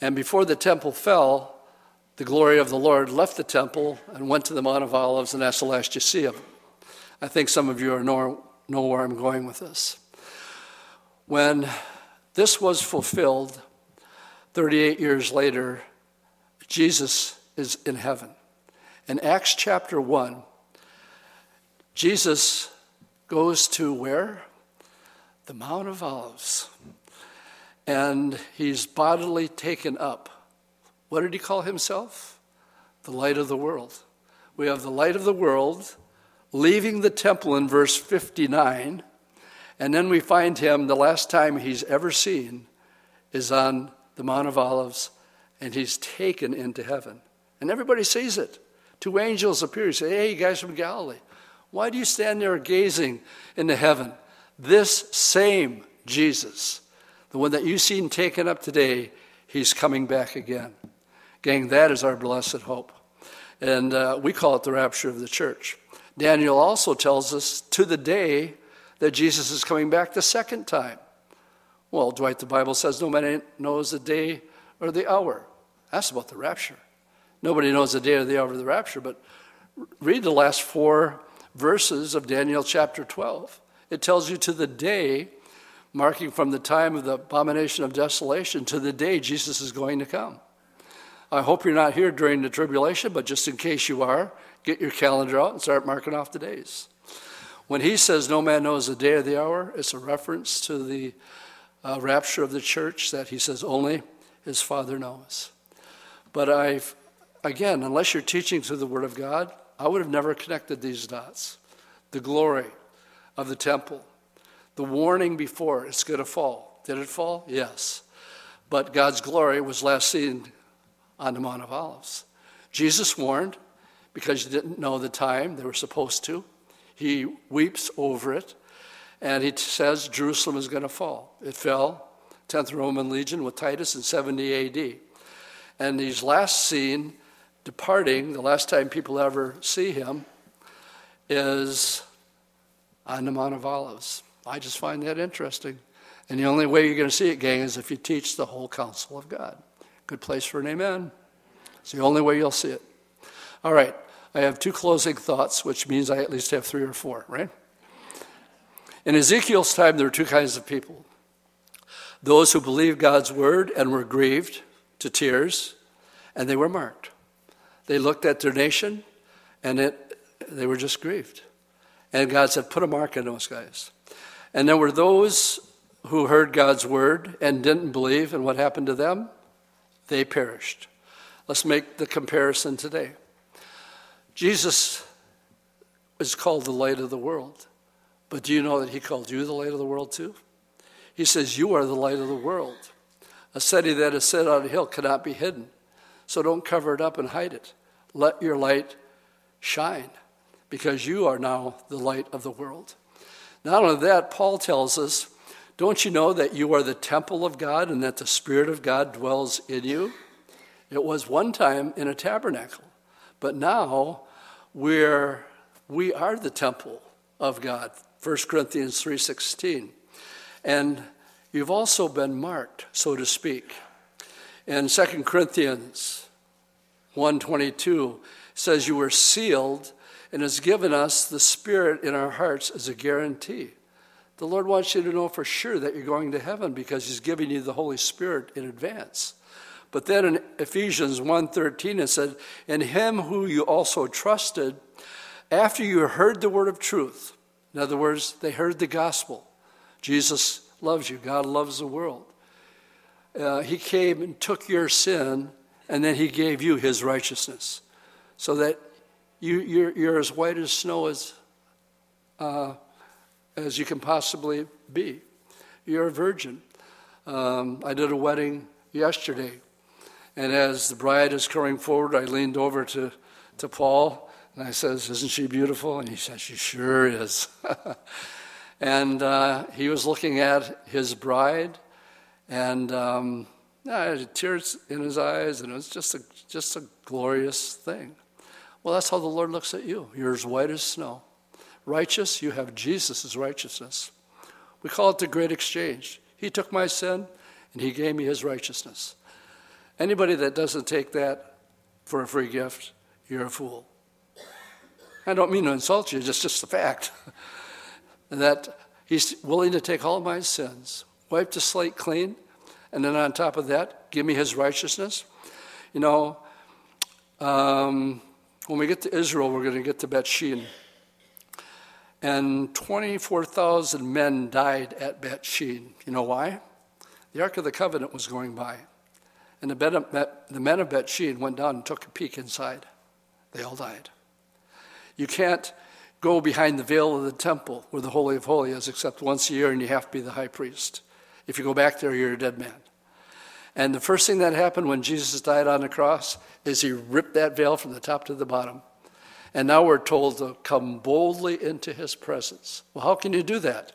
And before the temple fell, the glory of the Lord left the temple and went to the Mount of Olives, and that's the last you see of him. I think some of you are know, know where I'm going with this. When this was fulfilled, 38 years later, Jesus is in heaven. In Acts chapter 1, Jesus goes to where? The Mount of Olives. And he's bodily taken up. What did he call himself? The light of the world. We have the light of the world leaving the temple in verse 59. And then we find him, the last time he's ever seen is on the Mount of Olives, and he's taken into heaven. And everybody sees it. Two angels appear. And say, hey, you guys from Galilee, why do you stand there gazing into heaven? This same Jesus, the one that you've seen taken up today, he's coming back again. Gang, that is our blessed hope. And uh, we call it the rapture of the church. Daniel also tells us to the day that Jesus is coming back the second time. Well, Dwight, the Bible says no man knows the day or the hour. That's about the rapture. Nobody knows the day or the hour of the rapture, but read the last four verses of Daniel chapter 12. It tells you to the day, marking from the time of the abomination of desolation to the day Jesus is going to come. I hope you're not here during the tribulation, but just in case you are, get your calendar out and start marking off the days. When he says no man knows the day or the hour, it's a reference to the uh, rapture of the church that he says only his Father knows. But I've, again, unless you're teaching through the Word of God, I would have never connected these dots. The glory of the temple, the warning before it's going to fall. Did it fall? Yes. But God's glory was last seen on the Mount of Olives. Jesus warned because he didn't know the time they were supposed to. He weeps over it and he says Jerusalem is going to fall. It fell, 10th Roman Legion with Titus in 70 AD. And he's last seen departing, the last time people ever see him, is on the Mount of Olives. I just find that interesting. And the only way you're going to see it, gang, is if you teach the whole counsel of God. Good place for an amen. It's the only way you'll see it. All right, I have two closing thoughts, which means I at least have three or four, right? In Ezekiel's time, there were two kinds of people those who believed God's word and were grieved to tears, and they were marked. They looked at their nation, and it, they were just grieved. And God said, Put a mark on those guys. And there were those who heard God's word and didn't believe, and what happened to them? They perished. Let's make the comparison today. Jesus is called the light of the world. But do you know that he called you the light of the world too? He says, You are the light of the world. A city that is set on a hill cannot be hidden. So don't cover it up and hide it. Let your light shine because you are now the light of the world. Not only that, Paul tells us, Don't you know that you are the temple of God and that the Spirit of God dwells in you? It was one time in a tabernacle, but now we're, we are the temple of God. 1 Corinthians 3:16. And you've also been marked, so to speak. In 2 Corinthians 1.22 says you were sealed and has given us the Spirit in our hearts as a guarantee. The Lord wants you to know for sure that you're going to heaven because He's giving you the Holy Spirit in advance. But then in Ephesians 1:13 it said, "In him who you also trusted, after you heard the word of truth." In other words, they heard the gospel. Jesus loves you. God loves the world. Uh, he came and took your sin, and then he gave you his righteousness, so that you, you're, you're as white as snow as, uh, as you can possibly be. You're a virgin. Um, I did a wedding yesterday and as the bride is coming forward, I leaned over to, to Paul and I says, Isn't she beautiful? And he says, She sure is. and uh, he was looking at his bride and um, yeah, tears in his eyes, and it was just a, just a glorious thing. Well, that's how the Lord looks at you. You're as white as snow. Righteous, you have Jesus' righteousness. We call it the great exchange. He took my sin and he gave me his righteousness. Anybody that doesn't take that for a free gift, you're a fool. I don't mean to insult you, it's just a fact. that he's willing to take all my sins, wipe the slate clean, and then on top of that, give me his righteousness. You know, um, when we get to Israel, we're going to get to Bet Shean. And 24,000 men died at Bet Shean. You know why? The Ark of the Covenant was going by. And the, men of Bet Shean went down and took a peek inside. They all died. You can't go behind the veil of the temple where the Holy of Holies is except once a year and you have to be the high priest. If you go back there, you're a dead man. And the first thing that happened when Jesus died on the cross is he ripped that veil from the top to the bottom. And now we're told to come boldly into his presence. Well, how can you do that?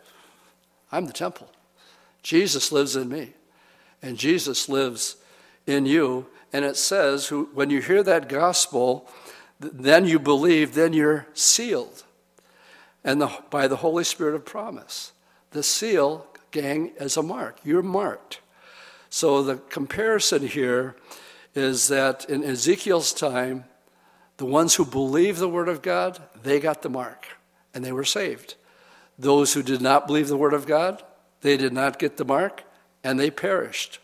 I'm the temple. Jesus lives in me. And Jesus lives in you. And it says, when you hear that gospel, then you believe, then you're sealed. And the, by the Holy Spirit of promise. The seal, gang, is a mark. You're marked. So the comparison here is that in Ezekiel's time, the ones who believed the word of God, they got the mark and they were saved. Those who did not believe the word of God, they did not get the mark and they perished.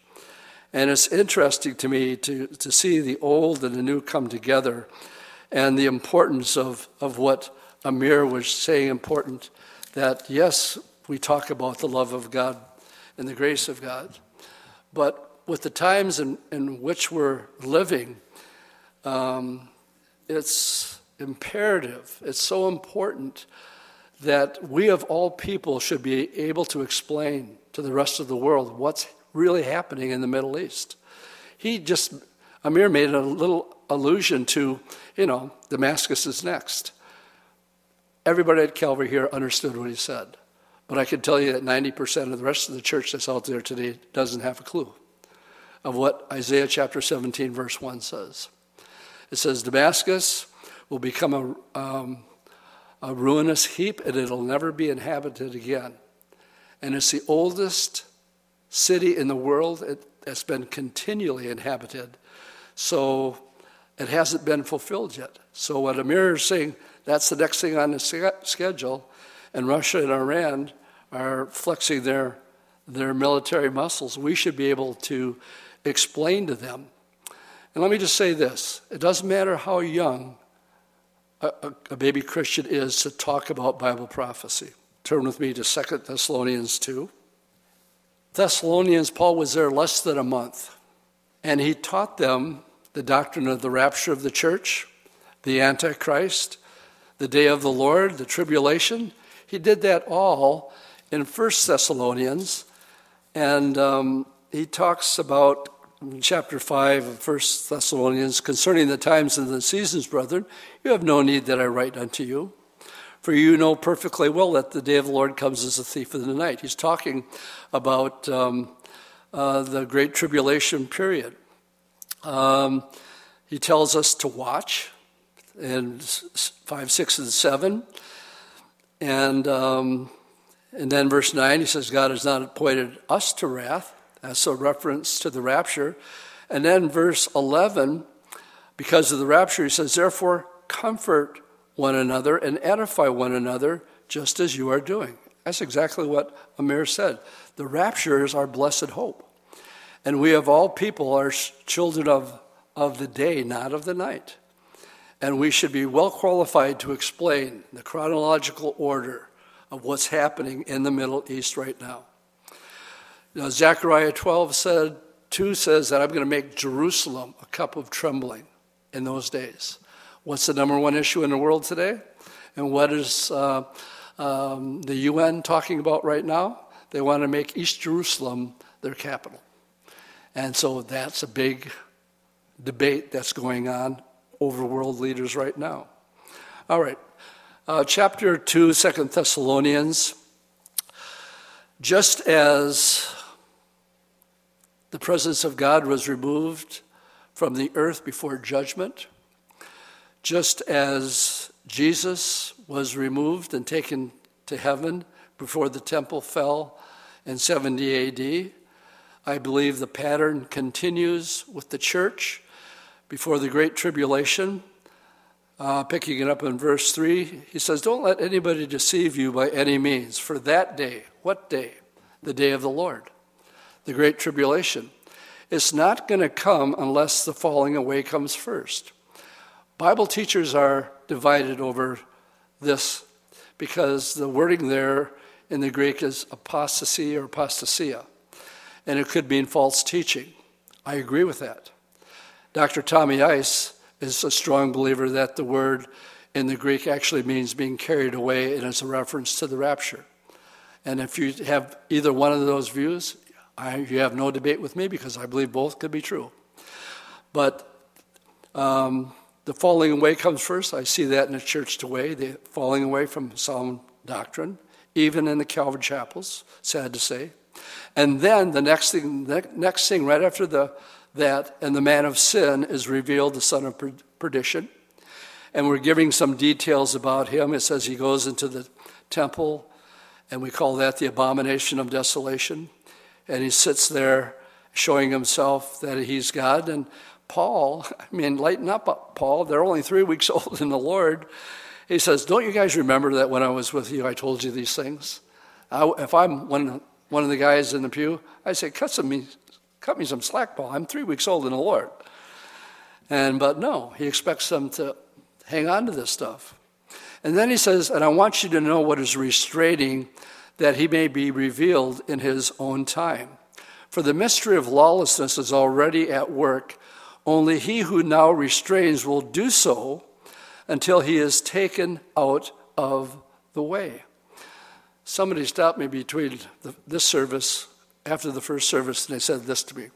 And it's interesting to me to, to see the old and the new come together and the importance of, of what Amir was saying important that yes, we talk about the love of God and the grace of God, but with the times in, in which we're living, um, it's imperative, it's so important that we of all people should be able to explain to the rest of the world what's really happening in the Middle East. He just, Amir made a little allusion to, you know, Damascus is next. Everybody at Calvary here understood what he said. But I can tell you that 90% of the rest of the church that's out there today doesn't have a clue of what Isaiah chapter 17, verse 1 says. It says, Damascus will become a, um, a ruinous heap and it'll never be inhabited again. And it's the oldest city in the world that's been continually inhabited. So it hasn't been fulfilled yet. So what Amir is saying, that's the next thing on the schedule, and Russia and Iran are flexing their, their military muscles. We should be able to explain to them. And let me just say this it doesn't matter how young a, a, a baby Christian is to talk about Bible prophecy. Turn with me to 2 Thessalonians 2. Thessalonians, Paul was there less than a month, and he taught them the doctrine of the rapture of the church, the Antichrist, the day of the Lord, the tribulation. He did that all in First Thessalonians, and um, he talks about chapter 5 of First Thessalonians concerning the times and the seasons, brethren. You have no need that I write unto you. For you know perfectly well that the day of the Lord comes as a thief in the night. He's talking about um, uh, the Great Tribulation period. Um, he tells us to watch in 5, 6, and 7. And, um, and then verse 9, he says, God has not appointed us to wrath. That's a reference to the rapture. And then verse 11, because of the rapture, he says, Therefore, comfort one another and edify one another just as you are doing. That's exactly what Amir said. The rapture is our blessed hope. And we, of all people, are children of, of the day, not of the night. And we should be well qualified to explain the chronological order of what's happening in the Middle East right now. Now, Zechariah 12 said, 2 says that I'm going to make Jerusalem a cup of trembling in those days. What's the number one issue in the world today? And what is uh, um, the UN talking about right now? They want to make East Jerusalem their capital. And so that's a big debate that's going on over world leaders right now. All right, uh, chapter 2, 2 Thessalonians. Just as the presence of God was removed from the earth before judgment, just as Jesus was removed and taken to heaven before the temple fell in 70 AD, I believe the pattern continues with the church before the Great Tribulation. Uh, picking it up in verse 3, he says, Don't let anybody deceive you by any means, for that day, what day? The day of the Lord, the Great Tribulation. It's not going to come unless the falling away comes first. Bible teachers are divided over this because the wording there in the Greek is apostasy or apostasia and it could mean false teaching. I agree with that. Dr. Tommy Ice is a strong believer that the word in the Greek actually means being carried away and it's a reference to the rapture. And if you have either one of those views, I, you have no debate with me because I believe both could be true. But um, the falling away comes first. I see that in the church today, the falling away from sound doctrine, even in the Calvary chapels, sad to say. And then the next thing, the next thing right after the, that, and the man of sin is revealed, the son of perdition. And we're giving some details about him. It says he goes into the temple, and we call that the abomination of desolation. And he sits there showing himself that he's God. And Paul, I mean, lighten up, Paul. They're only three weeks old in the Lord. He says, Don't you guys remember that when I was with you, I told you these things? I, if I'm one one of the guys in the pew, I say, cut, some, cut me some slack, Paul. I'm three weeks old in the Lord. And, but no, he expects them to hang on to this stuff. And then he says, and I want you to know what is restraining that he may be revealed in his own time. For the mystery of lawlessness is already at work. Only he who now restrains will do so until he is taken out of the way. Somebody stopped me between the, this service, after the first service, and they said this to me.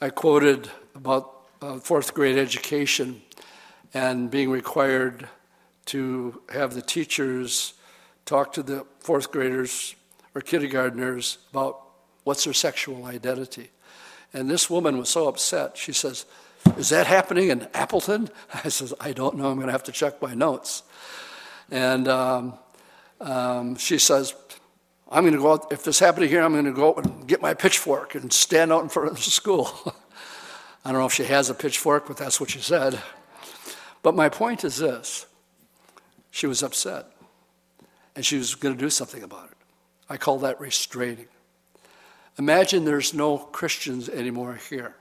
I quoted about uh, fourth grade education and being required to have the teachers talk to the fourth graders or kindergartners about what's their sexual identity. And this woman was so upset. She says, Is that happening in Appleton? I says, I don't know. I'm going to have to check my notes. And um, um, she says, I'm going to go out, if this happened here, I'm going to go and get my pitchfork and stand out in front of the school. I don't know if she has a pitchfork, but that's what she said. But my point is this she was upset, and she was going to do something about it. I call that restraining. Imagine there's no Christians anymore here,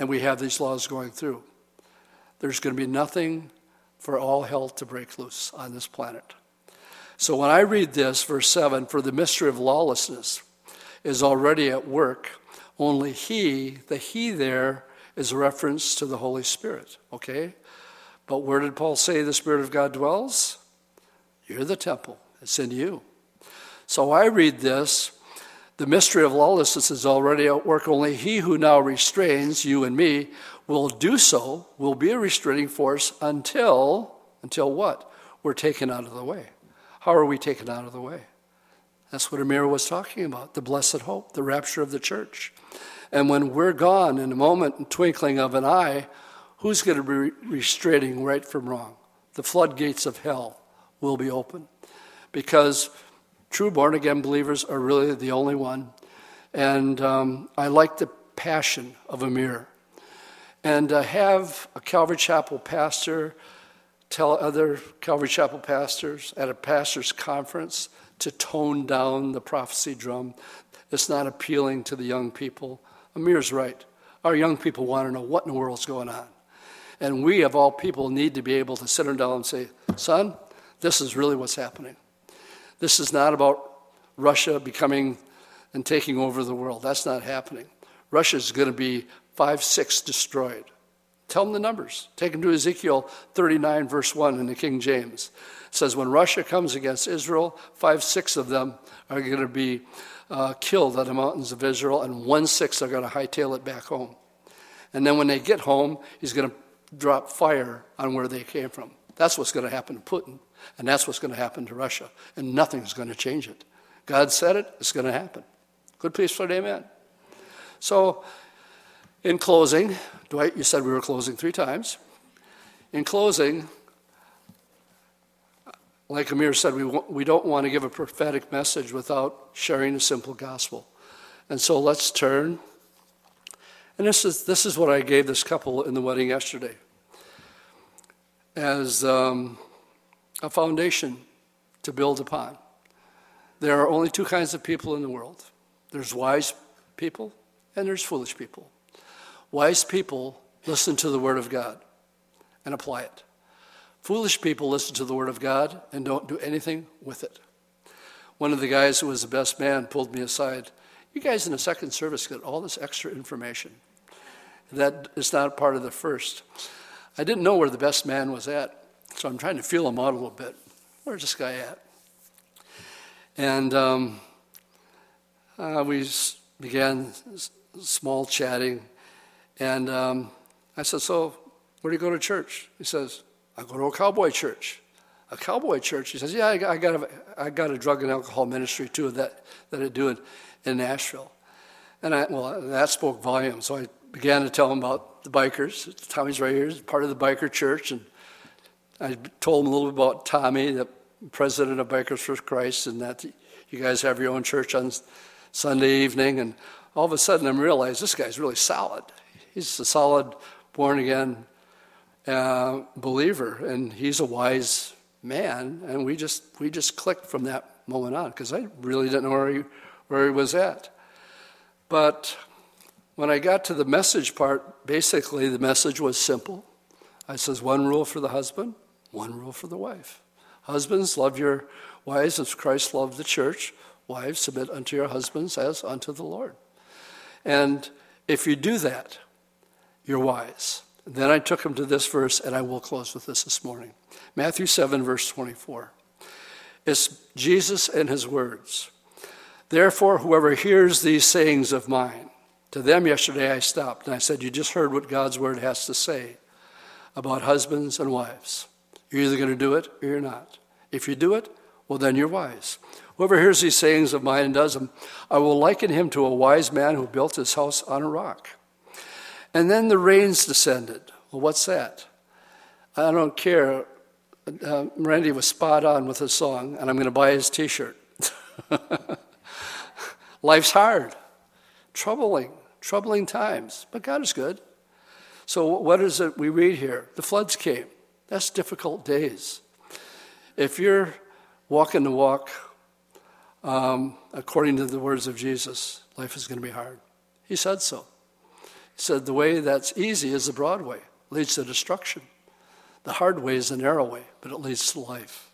and we have these laws going through. There's going to be nothing for all hell to break loose on this planet. So when I read this, verse 7, for the mystery of lawlessness is already at work, only he, the he there, is a reference to the Holy Spirit, okay? But where did Paul say the Spirit of God dwells? You're the temple, it's in you. So I read this the mystery of lawlessness is already at work. Only he who now restrains you and me will do so, will be a restraining force until, until what? We're taken out of the way. How are we taken out of the way? That's what Amir was talking about the blessed hope, the rapture of the church. And when we're gone in a moment, twinkling of an eye, who's going to be restraining right from wrong? The floodgates of hell will be open because true born again believers are really the only one. And um, I like the passion of Amir and uh, have a Calvary Chapel pastor tell other Calvary Chapel pastors at a pastor's conference to tone down the prophecy drum. It's not appealing to the young people. Amir's right. Our young people want to know what in the world's going on. And we, of all people, need to be able to sit them down and say, son, this is really what's happening. This is not about Russia becoming and taking over the world. That's not happening. Russia is going to be 5 6 destroyed. Tell them the numbers. Take them to Ezekiel 39, verse 1 in the King James. It says, When Russia comes against Israel, five, six of them are going to be uh, killed on the mountains of Israel, and one sixth are going to hightail it back home. And then when they get home, he's going to drop fire on where they came from. That's what's going to happen to Putin, and that's what's going to happen to Russia, and nothing's going to change it. God said it, it's going to happen. Good an amen. So, in closing, Dwight, you said we were closing three times. In closing, like Amir said, we, we don't want to give a prophetic message without sharing a simple gospel. And so let's turn. And this is, this is what I gave this couple in the wedding yesterday as um, a foundation to build upon. There are only two kinds of people in the world there's wise people and there's foolish people. Wise people listen to the Word of God and apply it. Foolish people listen to the Word of God and don't do anything with it. One of the guys who was the best man pulled me aside. You guys in the second service get all this extra information. That is not part of the first. I didn't know where the best man was at, so I'm trying to feel him out a little bit. Where's this guy at? And um, uh, we began small chatting. And um, I said, So, where do you go to church? He says, I go to a cowboy church. A cowboy church? He says, Yeah, I got, I got, a, I got a drug and alcohol ministry too that, that I do in, in Nashville. And I, well, that spoke volumes. So I began to tell him about the bikers. Tommy's right here, he's part of the biker church. And I told him a little bit about Tommy, the president of Bikers for Christ, and that you guys have your own church on Sunday evening. And all of a sudden, I'm realized this guy's really solid. He's a solid, born again uh, believer, and he's a wise man. And we just we just clicked from that moment on because I really didn't know where he, where he was at. But when I got to the message part, basically the message was simple. I says one rule for the husband, one rule for the wife. Husbands, love your wives as Christ loved the church. Wives, submit unto your husbands as unto the Lord. And if you do that, you're wise. Then I took him to this verse, and I will close with this this morning Matthew 7, verse 24. It's Jesus and his words. Therefore, whoever hears these sayings of mine, to them yesterday I stopped and I said, You just heard what God's word has to say about husbands and wives. You're either going to do it or you're not. If you do it, well, then you're wise. Whoever hears these sayings of mine and does them, I will liken him to a wise man who built his house on a rock. And then the rains descended. Well, what's that? I don't care. Uh, Randy was spot on with his song, and I'm going to buy his t shirt. Life's hard, troubling, troubling times, but God is good. So, what is it we read here? The floods came. That's difficult days. If you're walking the walk um, according to the words of Jesus, life is going to be hard. He said so. Said, The way that's easy is the broad way, leads to destruction. The hard way is the narrow way, but it leads to life.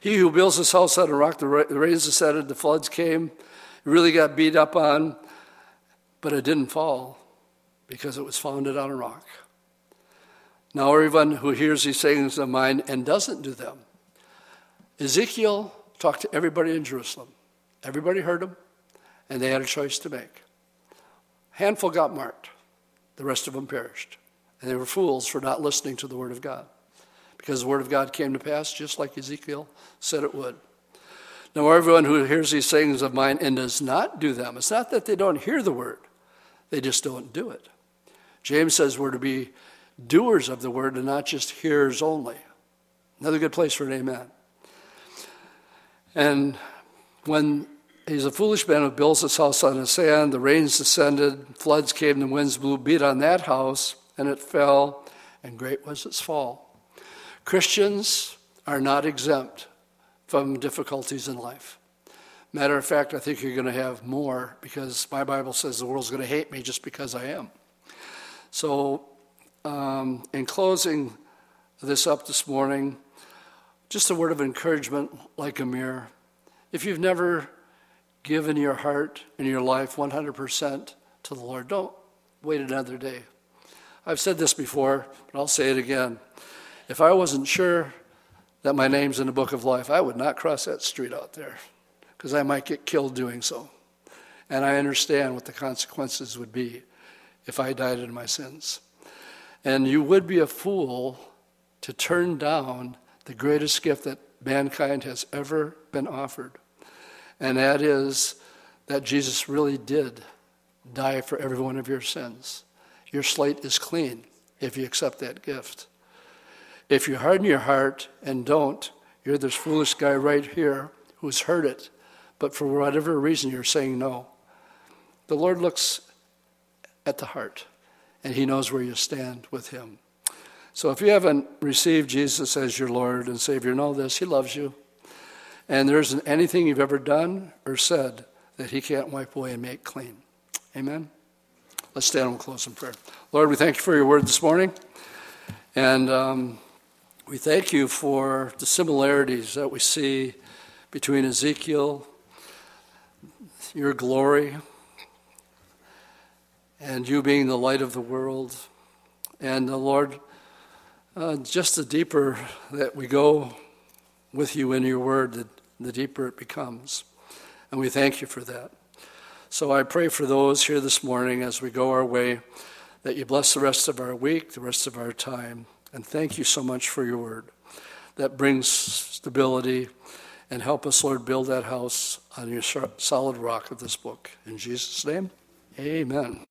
He who builds his house on a rock, the rains descended, the floods came, really got beat up on, but it didn't fall because it was founded on a rock. Now, everyone who hears these sayings of mine and doesn't do them, Ezekiel talked to everybody in Jerusalem. Everybody heard him, and they had a choice to make. Handful got marked, the rest of them perished. And they were fools for not listening to the Word of God, because the Word of God came to pass just like Ezekiel said it would. Now, everyone who hears these sayings of mine and does not do them, it's not that they don't hear the Word, they just don't do it. James says we're to be doers of the Word and not just hearers only. Another good place for an amen. And when he's a foolish man who builds his house on the sand, the rains descended, floods came, the winds blew, beat on that house, and it fell, and great was its fall. Christians are not exempt from difficulties in life. Matter of fact, I think you're going to have more because my Bible says the world's going to hate me just because I am. So, um, in closing this up this morning, just a word of encouragement like Amir. If you've never given your heart and your life 100% to the Lord, don't wait another day. I've said this before, but I'll say it again. If I wasn't sure that my name's in the book of life, I would not cross that street out there because I might get killed doing so. And I understand what the consequences would be if I died in my sins. And you would be a fool to turn down the greatest gift that mankind has ever been offered. And that is that Jesus really did die for every one of your sins. Your slate is clean if you accept that gift. If you harden your heart and don't, you're this foolish guy right here who's heard it, but for whatever reason you're saying no. The Lord looks at the heart, and He knows where you stand with Him. So if you haven't received Jesus as your Lord and Savior, know this He loves you. And there isn't anything you've ever done or said that He can't wipe away and make clean. Amen? Let's stand and close in prayer. Lord, we thank you for your word this morning. And um, we thank you for the similarities that we see between Ezekiel, your glory, and you being the light of the world. And the uh, Lord, uh, just the deeper that we go with you in your word, the, the deeper it becomes. And we thank you for that. So I pray for those here this morning as we go our way that you bless the rest of our week, the rest of our time. And thank you so much for your word that brings stability and help us, Lord, build that house on your solid rock of this book. In Jesus' name, amen.